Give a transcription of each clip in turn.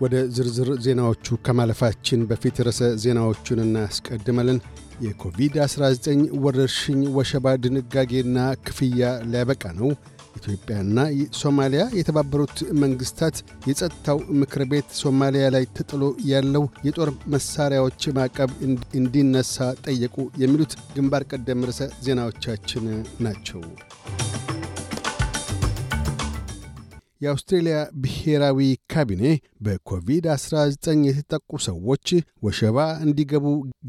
ወደ ዝርዝር ዜናዎቹ ከማለፋችን በፊት ርዕሰ ዜናዎቹን እናስቀድመልን። የኮቪድ-19 ወረርሽኝ ወሸባ ድንጋጌና ክፍያ ሊያበቃ ነው። ኢትዮጵያና ሶማሊያ የተባበሩት መንግሥታት የጸጥታው ምክር ቤት ሶማሊያ ላይ ተጥሎ ያለው የጦር መሣሪያዎች ማዕቀብ እንዲነሳ ጠየቁ። የሚሉት ግንባር ቀደም ርዕሰ ዜናዎቻችን ናቸው። የአውስትሬልያ ብሔራዊ ካቢኔ በኮቪድ-19 የተጠቁ ሰዎች ወሸባ እንዲገቡ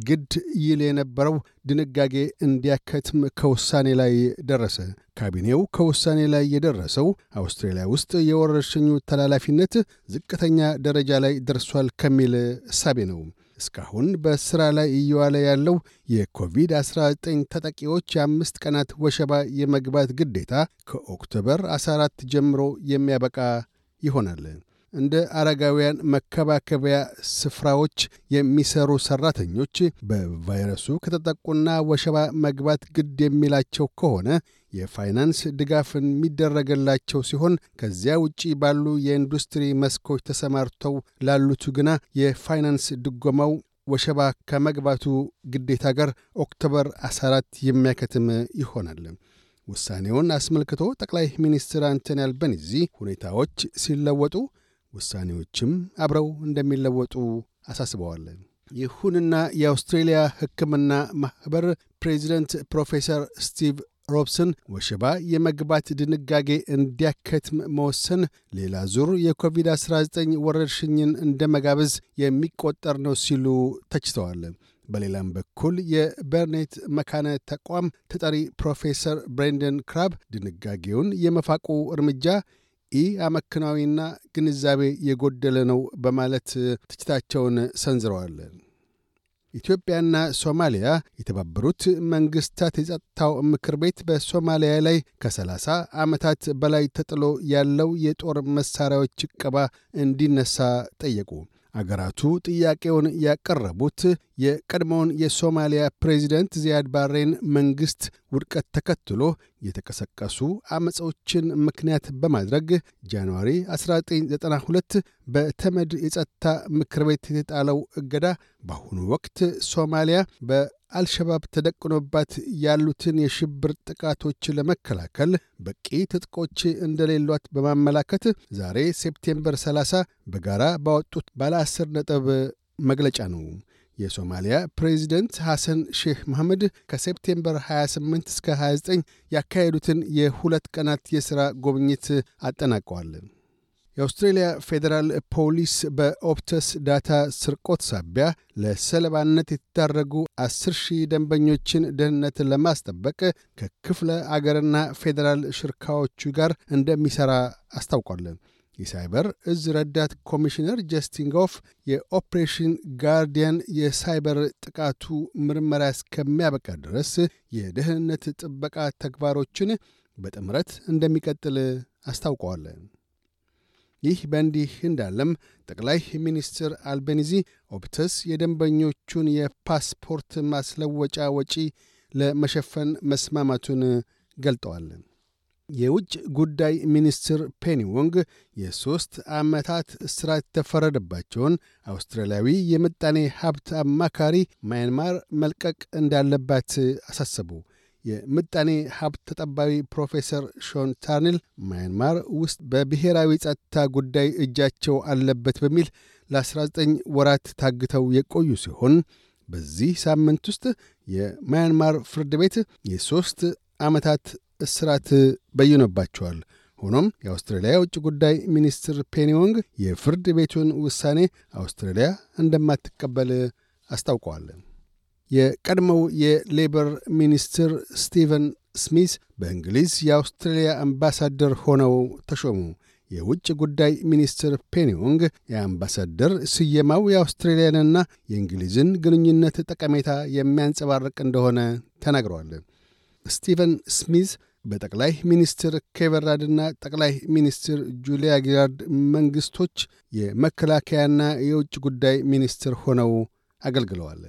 ግድ ይል የነበረው ድንጋጌ እንዲያከትም ከውሳኔ ላይ ደረሰ። ካቢኔው ከውሳኔ ላይ የደረሰው አውስትሬልያ ውስጥ የወረርሽኙ ተላላፊነት ዝቅተኛ ደረጃ ላይ ደርሷል ከሚል እሳቤ ነው። እስካሁን በሥራ ላይ እየዋለ ያለው የኮቪድ-19 ተጠቂዎች የአምስት ቀናት ወሸባ የመግባት ግዴታ ከኦክቶበር 14 ጀምሮ የሚያበቃ ይሆናል። እንደ አረጋውያን መከባከቢያ ስፍራዎች የሚሰሩ ሠራተኞች በቫይረሱ ከተጠቁና ወሸባ መግባት ግድ የሚላቸው ከሆነ የፋይናንስ ድጋፍ የሚደረግላቸው ሲሆን ከዚያ ውጪ ባሉ የኢንዱስትሪ መስኮች ተሰማርተው ላሉቱ ግና የፋይናንስ ድጎማው ወሸባ ከመግባቱ ግዴታ ጋር October 14 የሚያከትም ይሆናል። ውሳኔውን አስመልክቶ ጠቅላይ ሚኒስትር አንቶኒ አልበኒዚ ሁኔታዎች ሲለወጡ ውሳኔዎችም አብረው እንደሚለወጡ አሳስበዋል። ይሁንና የአውስትሬልያ ሕክምና ማኅበር ፕሬዚደንት ፕሮፌሰር ስቲቭ ሮብሰን ወሸባ የመግባት ድንጋጌ እንዲያከትም መወሰን ሌላ ዙር የኮቪድ-19 ወረርሽኝን እንደ መጋበዝ የሚቆጠር ነው ሲሉ ተችተዋል። በሌላም በኩል የበርኔት መካነ ተቋም ተጠሪ ፕሮፌሰር ብሬንደን ክራብ ድንጋጌውን የመፋቁ እርምጃ ኢ አመክናዊና ግንዛቤ የጎደለ ነው በማለት ትችታቸውን ሰንዝረዋል። ኢትዮጵያና ሶማሊያ የተባበሩት መንግሥታት የጸጥታው ምክር ቤት በሶማሊያ ላይ ከ30 ዓመታት በላይ ተጥሎ ያለው የጦር መሣሪያዎች ዕቀባ እንዲነሳ ጠየቁ። አገራቱ ጥያቄውን ያቀረቡት የቀድሞውን የሶማሊያ ፕሬዚደንት ዚያድ ባሬን መንግሥት ውድቀት ተከትሎ የተቀሰቀሱ ዐመፆችን ምክንያት በማድረግ ጃንዋሪ 1992 በተመድ የጸጥታ ምክር ቤት የተጣለው እገዳ በአሁኑ ወቅት ሶማሊያ በአልሸባብ ተደቅኖባት ያሉትን የሽብር ጥቃቶች ለመከላከል በቂ ትጥቆች እንደሌሏት በማመላከት ዛሬ September 30 በጋራ ባወጡት ባለ 10 ነጥብ መግለጫ ነው። የሶማሊያ ፕሬዚደንት ሐሰን ሼህ መሐመድ ከ September 28 እስከ 29 ያካሄዱትን የሁለት ቀናት የሥራ ጉብኝት አጠናቀዋል። የአውስትሬልያ ፌዴራል ፖሊስ በኦፕተስ data ስርቆት ሳቢያ ለሰለባነት የተዳረጉ አስር ሺህ ደንበኞችን ደህንነት ለማስጠበቅ ከክፍለ አገርና ፌዴራል ሽርካዎቹ ጋር እንደሚሠራ አስታውቋል። የሳይበር እዝ ረዳት ኮሚሽነር ጀስቲን ጎፍ የኦፕሬሽን ጋርዲያን የሳይበር ጥቃቱ ምርመራ እስከሚያበቃ ድረስ የደህንነት ጥበቃ ተግባሮችን በጥምረት እንደሚቀጥል አስታውቀዋል። ይህ በእንዲህ እንዳለም ጠቅላይ ሚኒስትር አልቤኒዚ ኦፕተስ የደንበኞቹን የፓስፖርት ማስለወጫ ወጪ ለመሸፈን መስማማቱን ገልጠዋል። የውጭ ጉዳይ ሚኒስትር ፔኒ ወንግ የሦስት ዓመታት እስራት የተፈረደባቸውን አውስትራሊያዊ የምጣኔ ሀብት አማካሪ ማያንማር መልቀቅ እንዳለባት አሳሰቡ። የምጣኔ ሀብት ተጠባቢ ፕሮፌሰር ሾን ተርኔል ማያንማር ውስጥ በብሔራዊ ጸጥታ ጉዳይ እጃቸው አለበት በሚል ለ19 ወራት ታግተው የቆዩ ሲሆን በዚህ ሳምንት ውስጥ የማያንማር ፍርድ ቤት የሦስት ዓመታት እስራት በይኖባቸዋል። ሆኖም የአውስትራሊያ የውጭ ጉዳይ ሚኒስትር ፔኒዮንግ የፍርድ ቤቱን ውሳኔ አውስትራሊያ እንደማትቀበል አስታውቀዋል። የቀድሞው የሌበር ሚኒስትር ስቲቨን ስሚዝ በእንግሊዝ የአውስትራሊያ አምባሳደር ሆነው ተሾሙ። የውጭ ጉዳይ ሚኒስትር ፔኒ ወንግ የአምባሳደር ስየማው የአውስትሬልያንና የእንግሊዝን ግንኙነት ጠቀሜታ የሚያንጸባርቅ እንደሆነ ተናግረዋል። ስቲቨን ስሚዝ በጠቅላይ ሚኒስትር ኬቨን ራድና ጠቅላይ ሚኒስትር ጁሊያ ጊላርድ መንግሥቶች የመከላከያና የውጭ ጉዳይ ሚኒስትር ሆነው አገልግለዋል።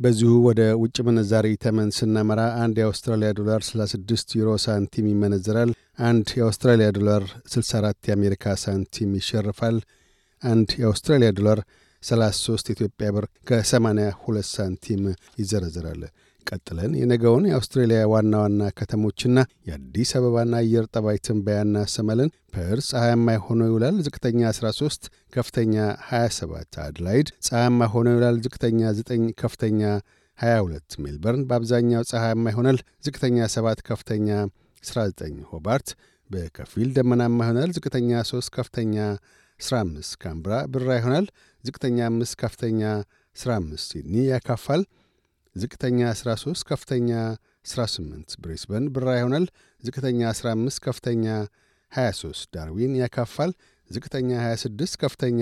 በዚሁ ወደ ውጭ ምንዛሪ ተመን ስናመራ አንድ የአውስትራሊያ ዶላር 36 ዩሮ ሳንቲም ይመነዘራል። አንድ የአውስትራሊያ ዶላር 64 የአሜሪካ ሳንቲም ይሸርፋል። አንድ የአውስትራሊያ ዶላር 33 ኢትዮጵያ ብር ከ82 ሳንቲም ይዘረዝራል። ቀጥለን የነገውን የአውስትሬሊያ ዋና ዋና ከተሞችና የአዲስ አበባና አየር ጠባይ ትንበያ እናሰማለን። ፐርስ ፀሐያማ ሆኖ ይውላል። ዝቅተኛ 13፣ ከፍተኛ 27። አድላይድ ፀሐያማ ሆኖ ይውላል። ዝቅተኛ 9፣ ከፍተኛ 22። ሜልበርን በአብዛኛው ፀሐያማ ይሆናል። ዝቅተኛ 7፣ ከፍተኛ 19። ሆባርት በከፊል ደመናማ ይሆናል። ዝቅተኛ 3፣ ከፍተኛ 15። ካንብራ ብራ ይሆናል። ዝቅተኛ 5፣ ከፍተኛ 15። ሲድኒ ያካፋል። ዝቅተኛ 13 ከፍተኛ 18። ብሬስበን ብራ ይሆናል። ዝቅተኛ 15 ከፍተኛ 23። ዳርዊን ያካፋል። ዝቅተኛ 26 ከፍተኛ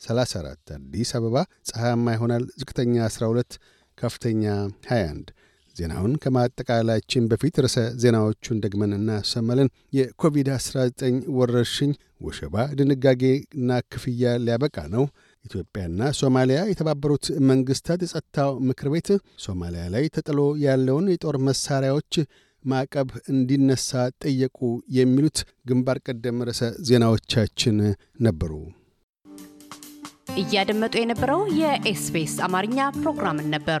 34። አዲስ አበባ ፀሐያማ ይሆናል። ዝቅተኛ 12 ከፍተኛ 21። ዜናውን ከማጠቃላችን በፊት ርዕሰ ዜናዎቹን ደግመን እናሰማለን። የኮቪድ-19 ወረርሽኝ ወሸባ ድንጋጌና ክፍያ ሊያበቃ ነው። ኢትዮጵያና ሶማሊያ የተባበሩት መንግስታት የጸጥታው ምክር ቤት ሶማሊያ ላይ ተጥሎ ያለውን የጦር መሳሪያዎች ማዕቀብ እንዲነሳ ጠየቁ። የሚሉት ግንባር ቀደም ርዕሰ ዜናዎቻችን ነበሩ። እያደመጡ የነበረው የኤስቢኤስ አማርኛ ፕሮግራምን ነበር።